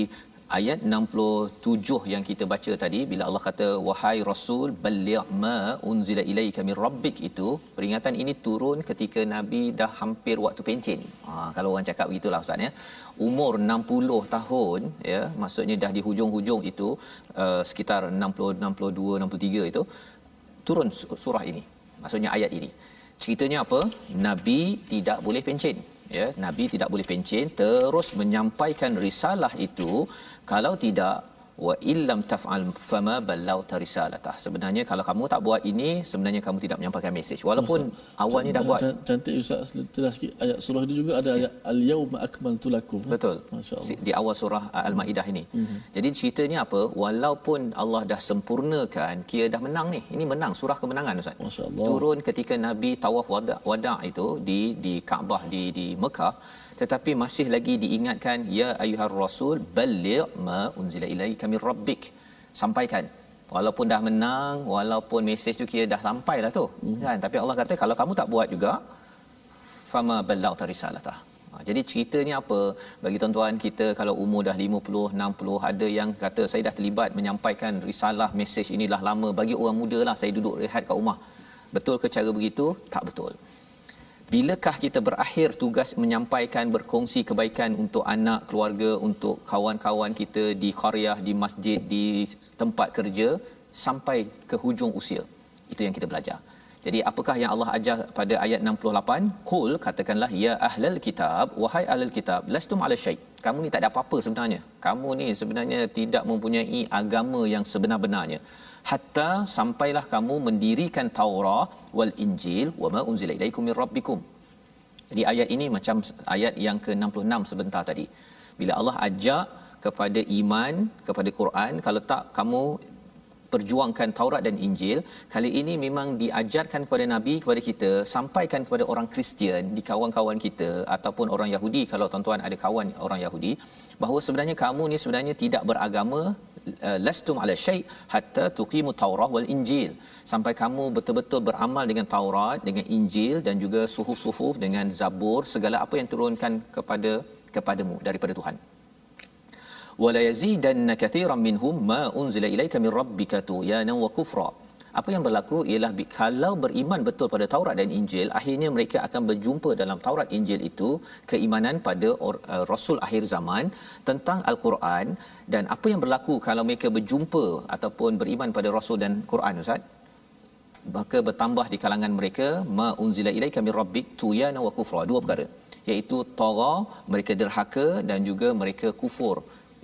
ayat 67 yang kita baca tadi bila Allah kata wahai rasul balligh ma unzila ilaika min rabbik itu peringatan ini turun ketika nabi dah hampir waktu pencen. Ha, kalau orang cakap begitulah ustaz ya. Umur 60 tahun ya maksudnya dah di hujung-hujung itu uh, sekitar 60 62 63 itu turun surah ini maksudnya ayat ini. Ceritanya apa? Nabi tidak boleh pencen ya. Nabi tidak boleh pencen terus menyampaikan risalah itu kalau tidak wa illam taf'al fama ballawta risalatah. Sebenarnya kalau kamu tak buat ini sebenarnya kamu tidak menyampaikan mesej walaupun Ustaz, awalnya dah buat. cantik Ustaz jelas sikit. Ayat surah ini juga ada ayat al yauma akmaltu lakum. Betul. Masyaallah. Di awal surah al-maidah ini. Mm-hmm. jadi ceritanya apa? Walaupun Allah dah sempurnakan kira dah menang ni. Ini menang surah kemenangan Ustaz. Masyaallah. Turun ketika nabi tawaf wada, wada itu di di Kaabah di di Mekah tetapi masih lagi diingatkan ya ayuhar rasul balligh ma unzila ilaika min rabbik. Sampaikan. Walaupun dah menang walaupun mesej tu kira dah sampai dah tu hmm. kan? Tapi Allah kata kalau kamu tak buat juga fama ballagta risalatah. Ha, jadi ceritanya apa? Bagi tuan-tuan kita kalau umur dah 50 60 ada yang kata saya dah terlibat menyampaikan risalah mesej inilah lama bagi orang muda lah saya duduk rehat kat rumah. Betul ke cara begitu? Tak betul bilakah kita berakhir tugas menyampaikan berkongsi kebaikan untuk anak keluarga untuk kawan-kawan kita di qaryah di masjid di tempat kerja sampai ke hujung usia? Itu yang kita belajar. Jadi apakah yang Allah ajar pada ayat 68 qul katakanlah ya ahlal kitab wahai ahlul kitab lastum ala syai. Kamu ni tak ada apa-apa sebenarnya. Kamu ni sebenarnya tidak mempunyai agama yang sebenar-benarnya hatta sampailah kamu mendirikan Taurat wal Injil wa ma unzila ilaikum min rabbikum. Jadi ayat ini macam ayat yang ke-66 sebentar tadi. Bila Allah ajak kepada iman kepada Quran kalau tak kamu perjuangkan Taurat dan Injil kali ini memang diajarkan kepada nabi kepada kita sampaikan kepada orang Kristian di kawan-kawan kita ataupun orang Yahudi kalau tuan-tuan ada kawan orang Yahudi bahawa sebenarnya kamu ni sebenarnya tidak beragama lastum ala syai hatta tuqimu Taurat wal Injil. Sampai kamu betul-betul beramal dengan Taurat dengan Injil dan juga suhuf-suhuf dengan Zabur segala apa yang turunkan kepada kepadamu daripada Tuhan. Wala yazidanna katiran minhum ma unzila ilaika min rabbika tuyana wa kufra apa yang berlaku ialah kalau beriman betul pada Taurat dan Injil akhirnya mereka akan berjumpa dalam Taurat Injil itu keimanan pada or, uh, rasul akhir zaman tentang al-Quran dan apa yang berlaku kalau mereka berjumpa ataupun beriman pada rasul dan Quran ustaz? Maka bertambah di kalangan mereka ma unzila ilaika min rabbik tuyana wa kufra. Dua perkara. Iaitu tara mereka derhaka dan juga mereka kufur.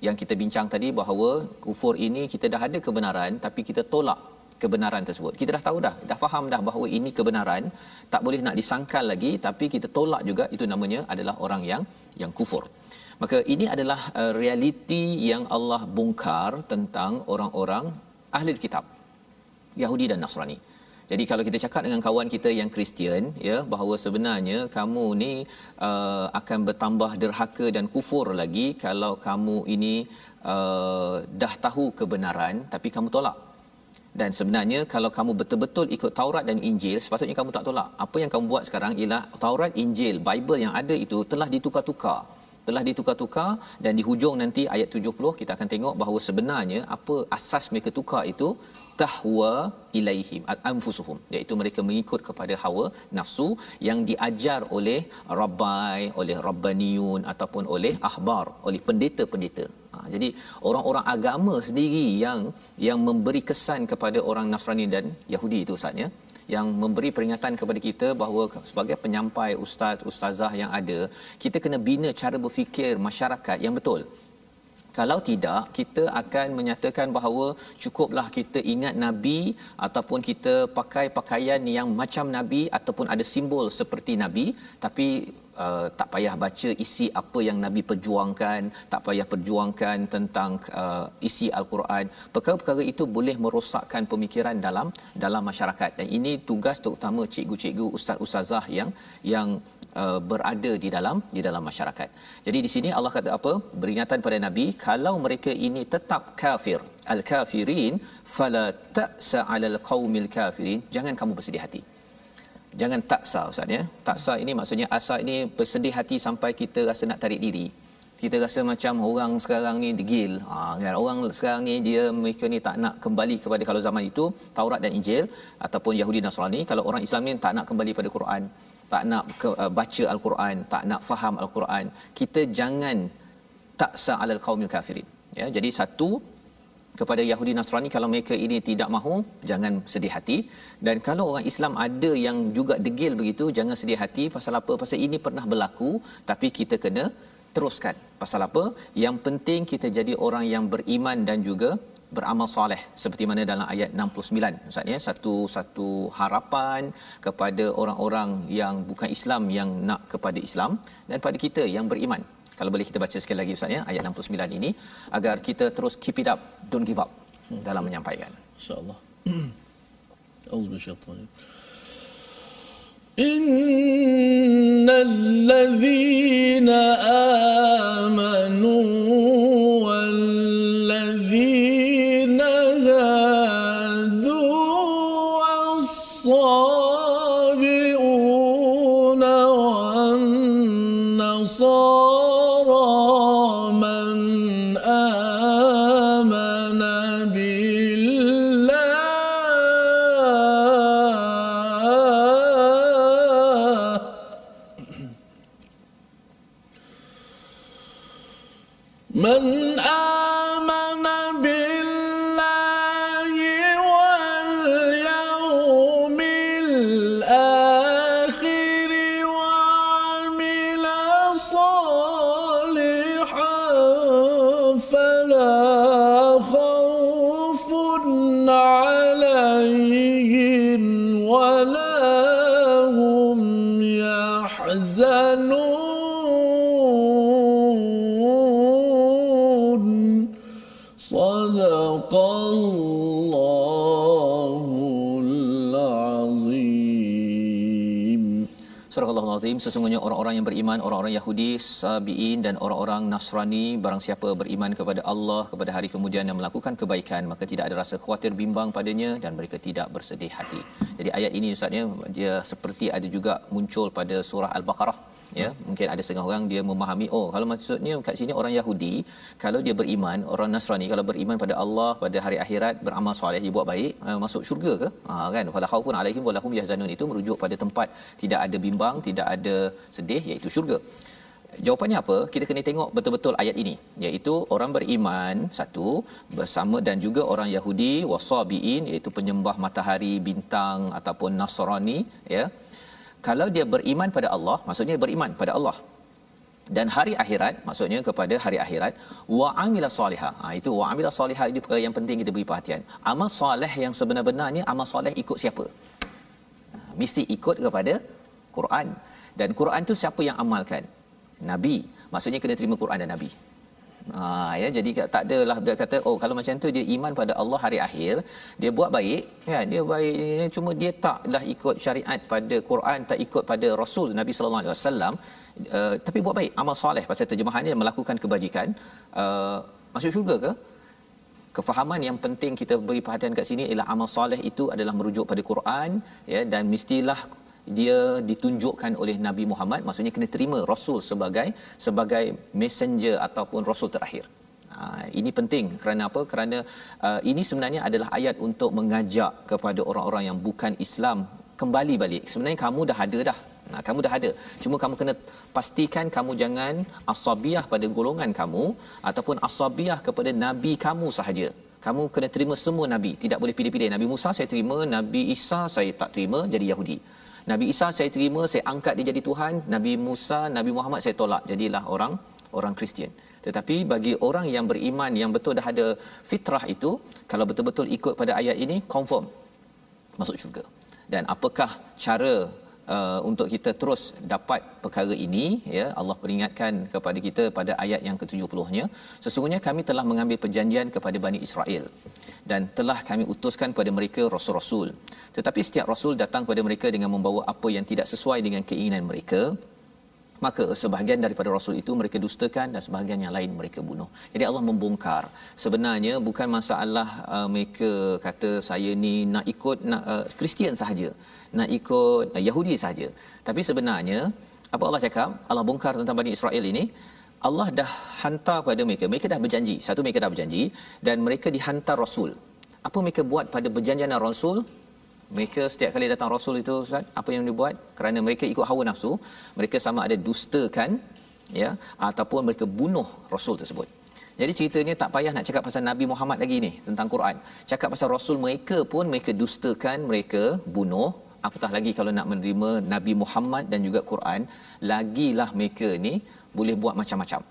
Yang kita bincang tadi bahawa kufur ini kita dah ada kebenaran tapi kita tolak kebenaran tersebut. Kita dah tahu dah, dah faham dah bahawa ini kebenaran, tak boleh nak disangkal lagi tapi kita tolak juga itu namanya adalah orang yang yang kufur. Maka ini adalah uh, realiti yang Allah bongkar tentang orang-orang ahli kitab Yahudi dan Nasrani. Jadi kalau kita cakap dengan kawan kita yang Kristian ya bahawa sebenarnya kamu ni uh, akan bertambah derhaka dan kufur lagi kalau kamu ini uh, dah tahu kebenaran tapi kamu tolak. Dan sebenarnya kalau kamu betul-betul ikut Taurat dan Injil sepatutnya kamu tak tolak. Apa yang kamu buat sekarang ialah Taurat, Injil, Bible yang ada itu telah ditukar-tukar telah ditukar-tukar dan di hujung nanti ayat 70 kita akan tengok bahawa sebenarnya apa asas mereka tukar itu tahwa ilaihim anfusuhum. Iaitu mereka mengikut kepada hawa nafsu yang diajar oleh rabbai oleh rabbaniyun ataupun oleh ahbar oleh pendeta-pendeta. Ha, jadi orang-orang agama sendiri yang yang memberi kesan kepada orang Nasrani dan Yahudi itu saatnya yang memberi peringatan kepada kita bahawa sebagai penyampai ustaz ustazah yang ada kita kena bina cara berfikir masyarakat. Yang betul kalau tidak kita akan menyatakan bahawa cukuplah kita ingat nabi ataupun kita pakai pakaian yang macam nabi ataupun ada simbol seperti nabi. Tapi uh, tak payah baca isi apa yang nabi perjuangkan tak payah perjuangkan tentang uh, isi al-Quran. Perkara-perkara itu boleh merosakkan pemikiran dalam dalam masyarakat. Dan ini tugas terutama cikgu-cikgu ustaz-ustazah yang yang uh, berada di dalam di dalam masyarakat. Jadi di sini Allah kata apa? Beringatan pada nabi kalau mereka ini tetap kafir al-kafirin fala ta'sa 'alal qaumil kafirin jangan kamu bersedih hati. Jangan taksa ustaz ya. Taksa ini maksudnya asa ini bersedih hati sampai kita rasa nak tarik diri. Kita rasa macam orang sekarang ni degil. Ha, kan? Orang sekarang ni dia mereka ni tak nak kembali kepada kalau zaman itu Taurat dan Injil ataupun Yahudi Nasrani. Kalau orang Islam ni tak nak kembali pada Quran tak nak ke, uh, baca al-Quran, tak nak faham al-Quran, kita jangan taksa alal qaumil kafirin. Ya, jadi satu kepada Yahudi Nasrani kalau mereka ini tidak mahu jangan sedih hati. Dan kalau orang Islam ada yang juga degil begitu jangan sedih hati pasal apa? Pasal ini pernah berlaku tapi kita kena teruskan. Pasal apa? Yang penting kita jadi orang yang beriman dan juga beramal soleh seperti mana dalam ayat 69 Ustaz ya satu satu harapan kepada orang-orang yang bukan Islam yang nak kepada Islam dan pada kita yang beriman kalau boleh kita baca sekali lagi Ustaz ya ayat 69 ini agar kita terus keep it up don't give up dalam menyampaikan insyaallah auzubillahi إن الذين آمنوا يحزنون Al-Azim sesungguhnya orang-orang yang beriman orang-orang Yahudi Sabiin dan orang-orang Nasrani barang siapa beriman kepada Allah kepada hari kemudian yang melakukan kebaikan maka tidak ada rasa khawatir bimbang padanya dan mereka tidak bersedih hati. Jadi ayat ini ustaznya dia seperti ada juga muncul pada surah Al-Baqarah ya mungkin ada setengah orang dia memahami oh kalau maksudnya kat sini orang Yahudi kalau dia beriman orang Nasrani kalau beriman pada Allah pada hari akhirat beramal soleh dia buat baik uh, masuk syurga ke ha kan fala khaufun alaihim walahum yahzanun itu merujuk pada tempat tidak ada bimbang tidak ada sedih iaitu syurga Jawapannya apa? Kita kena tengok betul-betul ayat ini iaitu orang beriman satu bersama dan juga orang Yahudi wasabiin iaitu penyembah matahari, bintang ataupun Nasrani ya. Kalau dia beriman pada Allah, maksudnya beriman pada Allah. Dan hari akhirat, maksudnya kepada hari akhirat, wa amila solihah. Ha, itu wa amila solihah ini perkara yang penting kita beri perhatian. Amal soleh yang sebenar-benarnya amal soleh ikut siapa? Ha, mesti ikut kepada Quran. Dan Quran tu siapa yang amalkan? Nabi. Maksudnya kena terima Quran dan Nabi. Ha, ya jadi tak adalah dia kata oh kalau macam tu dia iman pada Allah hari akhir dia buat baik. Kan dia baik cuma dia taklah ikut syariat pada Quran tak ikut pada Rasul Nabi sallallahu alaihi wasallam. Uh, tapi buat baik amal soleh. Pasal terjemahannya melakukan kebajikan. Uh, masuk syurga ke? Kefahaman yang penting kita beri perhatian kat sini ialah amal soleh itu adalah merujuk pada Quran ya dan mestilah dia ditunjukkan oleh Nabi Muhammad maksudnya kena terima rasul sebagai sebagai messenger ataupun rasul terakhir. Ha, ini penting kerana apa? Kerana uh, ini sebenarnya adalah ayat untuk mengajak kepada orang-orang yang bukan Islam kembali balik. Sebenarnya kamu dah ada dah. Nah, kamu dah ada. Cuma kamu kena pastikan kamu jangan asabiah pada golongan kamu ataupun asabiah kepada nabi kamu sahaja. Kamu kena terima semua nabi, tidak boleh pilih-pilih. Nabi Musa saya terima, Nabi Isa saya tak terima jadi Yahudi. Nabi Isa saya terima, saya angkat dia jadi Tuhan. Nabi Musa, Nabi Muhammad saya tolak, jadilah orang orang Kristian. tetapi bagi orang yang beriman yang betul dah ada fitrah itu kalau betul-betul ikut pada ayat ini confirm masuk syurga dan apakah cara uh, untuk kita terus dapat perkara ini ya Allah peringatkan kepada kita pada ayat yang ke-70-nya sesungguhnya kami telah mengambil perjanjian kepada Bani Israel dan telah kami utuskan kepada mereka rasul-rasul tetapi setiap rasul datang kepada mereka dengan membawa apa yang tidak sesuai dengan keinginan mereka maka sebahagian daripada rasul itu mereka dustakan dan sebahagian yang lain mereka bunuh. Jadi Allah membongkar. Sebenarnya bukan masalah uh, mereka kata saya ni nak ikut nak uh, Kristian sahaja, nak ikut Yahudi sahaja. Tapi sebenarnya apa Allah cakap? Allah bongkar tentang Bani Israel ini. Allah dah hantar pada mereka. Mereka dah berjanji. Satu mereka dah berjanji dan mereka dihantar rasul. Apa mereka buat pada perjanjian rasul? mereka setiap kali datang rasul itu ustaz apa yang dibuat kerana mereka ikut hawa nafsu mereka sama ada dustakan ya ataupun mereka bunuh rasul tersebut jadi ceritanya tak payah nak cakap pasal Nabi Muhammad lagi ni tentang Quran. Cakap pasal Rasul mereka pun mereka dustakan, mereka bunuh. Apatah lagi kalau nak menerima Nabi Muhammad dan juga Quran, lagilah mereka ni boleh buat macam-macam.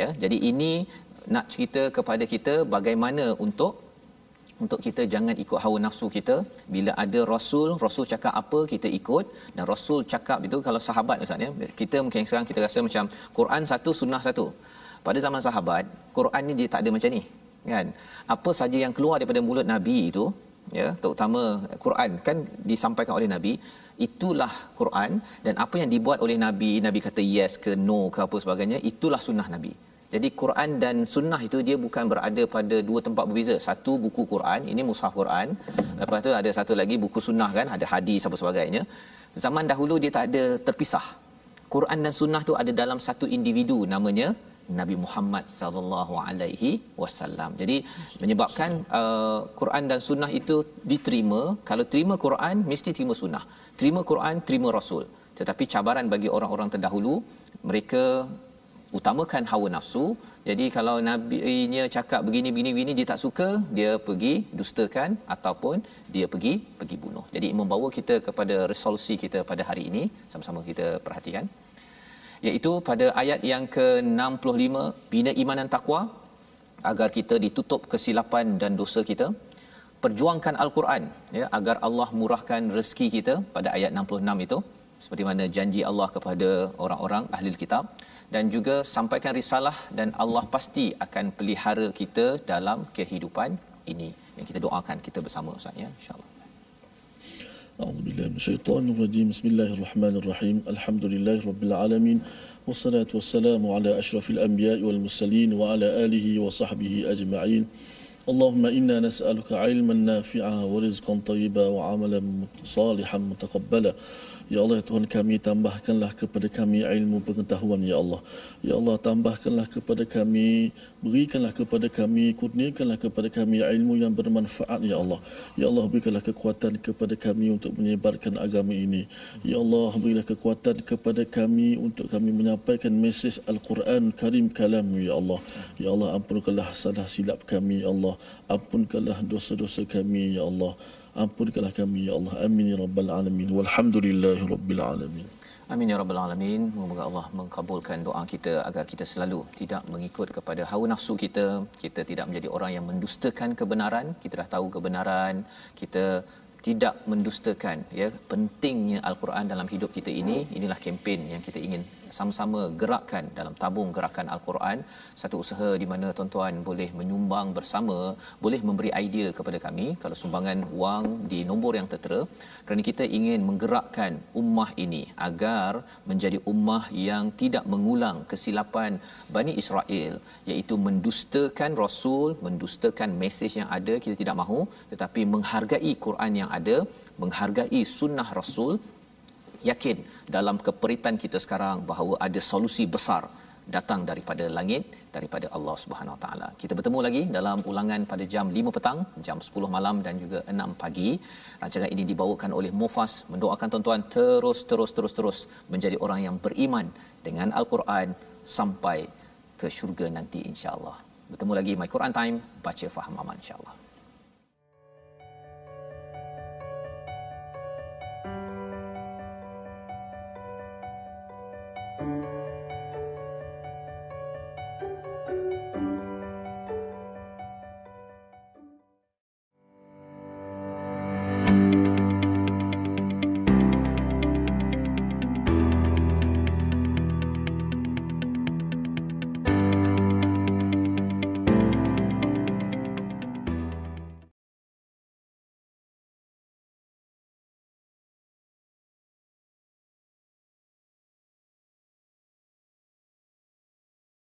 Ya. Jadi ini nak cerita kepada kita bagaimana untuk untuk kita jangan ikut hawa nafsu kita bila ada rasul rasul cakap apa kita ikut dan rasul cakap itu kalau sahabat ustaz ya kita mungkin sekarang kita rasa macam Quran satu sunnah satu pada zaman sahabat Quran ni dia tak ada macam ni kan apa saja yang keluar daripada mulut nabi itu ya terutama Quran kan disampaikan oleh nabi itulah Quran dan apa yang dibuat oleh nabi nabi kata yes ke no ke apa sebagainya itulah sunnah nabi jadi Quran dan sunnah itu dia bukan berada pada dua tempat berbeza. Satu buku Quran, ini mushaf Quran. Lepas tu ada satu lagi buku sunnah kan, ada hadis apa sebagainya. Zaman dahulu dia tak ada terpisah. Quran dan sunnah tu ada dalam satu individu namanya Nabi Muhammad sallallahu alaihi wasallam. Jadi menyebabkan uh, Quran dan sunnah itu diterima, kalau terima Quran mesti terima sunnah. Terima Quran, terima Rasul. Tetapi cabaran bagi orang-orang terdahulu, mereka utamakan hawa nafsu. Jadi kalau nabinya cakap begini begini begini dia tak suka, dia pergi dustakan ataupun dia pergi pergi bunuh. Jadi membawa kita kepada resolusi kita pada hari ini sama-sama kita perhatikan. Iaitu pada ayat yang ke-65 bina iman dan takwa agar kita ditutup kesilapan dan dosa kita. Perjuangkan al-Quran ya agar Allah murahkan rezeki kita pada ayat 66 itu. Seperti mana janji Allah kepada orang-orang ahli kitab. Dan juga sampaikan risalah dan Allah pasti akan pelihara kita dalam kehidupan ini. Yang kita doakan kita bersama ustaz ya insyaallah أعوذ بالله من الشيطان الرجيم. بسم الله الرحمن الرحيم. الحمد لله رب العالمين والصلاة والسلام على أشرف الأنبياء والمرسلين وعلى آله وصحبه أجمعين. اللهم إنا نسألك علما نافعا ورزقا طيبا وعملا صالحا متقبلا. Ya Allah Tuhan kami tambahkanlah kepada kami ilmu pengetahuan ya Allah. Ya Allah tambahkanlah kepada kami berikanlah kepada kami kurniakanlah kepada kami ilmu yang bermanfaat ya Allah. Ya Allah berikanlah kekuatan kepada kami untuk menyebarkan agama ini. Ya Allah berilah kekuatan kepada kami untuk kami menyampaikan mesej Al-Quran Karim kalam ya Allah. Ya Allah ampunkanlah salah silap kami ya Allah. Ampunkanlah dosa-dosa kami ya Allah ampunkanlah kami ya Allah amin ya rabbal alamin walhamdulillahi rabbil alamin Amin ya rabbal alamin. Semoga Allah mengkabulkan doa kita agar kita selalu tidak mengikut kepada hawa nafsu kita. Kita tidak menjadi orang yang mendustakan kebenaran. Kita dah tahu kebenaran. Kita tidak mendustakan ya pentingnya al-Quran dalam hidup kita ini. Inilah kempen yang kita ingin sama-sama gerakkan dalam tabung gerakan al-Quran. Satu usaha di mana tuan-tuan boleh menyumbang bersama boleh memberi idea kepada kami. Kalau sumbangan wang di nombor yang tertera kerana kita ingin menggerakkan ummah ini agar menjadi ummah yang tidak mengulang kesilapan Bani Israel iaitu mendustakan rasul mendustakan mesej yang ada kita tidak mahu tetapi menghargai Quran yang ada menghargai sunnah rasul yakin dalam keperitan kita sekarang bahawa ada solusi besar datang daripada langit daripada Allah Subhanahu Wa Taala. Kita bertemu lagi dalam ulangan pada jam 5 petang, jam 10 malam dan juga 6 pagi. Rancangan ini dibawakan oleh Mufas mendoakan tuan-tuan terus terus terus terus menjadi orang yang beriman dengan Al-Quran sampai ke syurga nanti insya-Allah. Bertemu lagi My Quran Time, baca faham aman insya-Allah.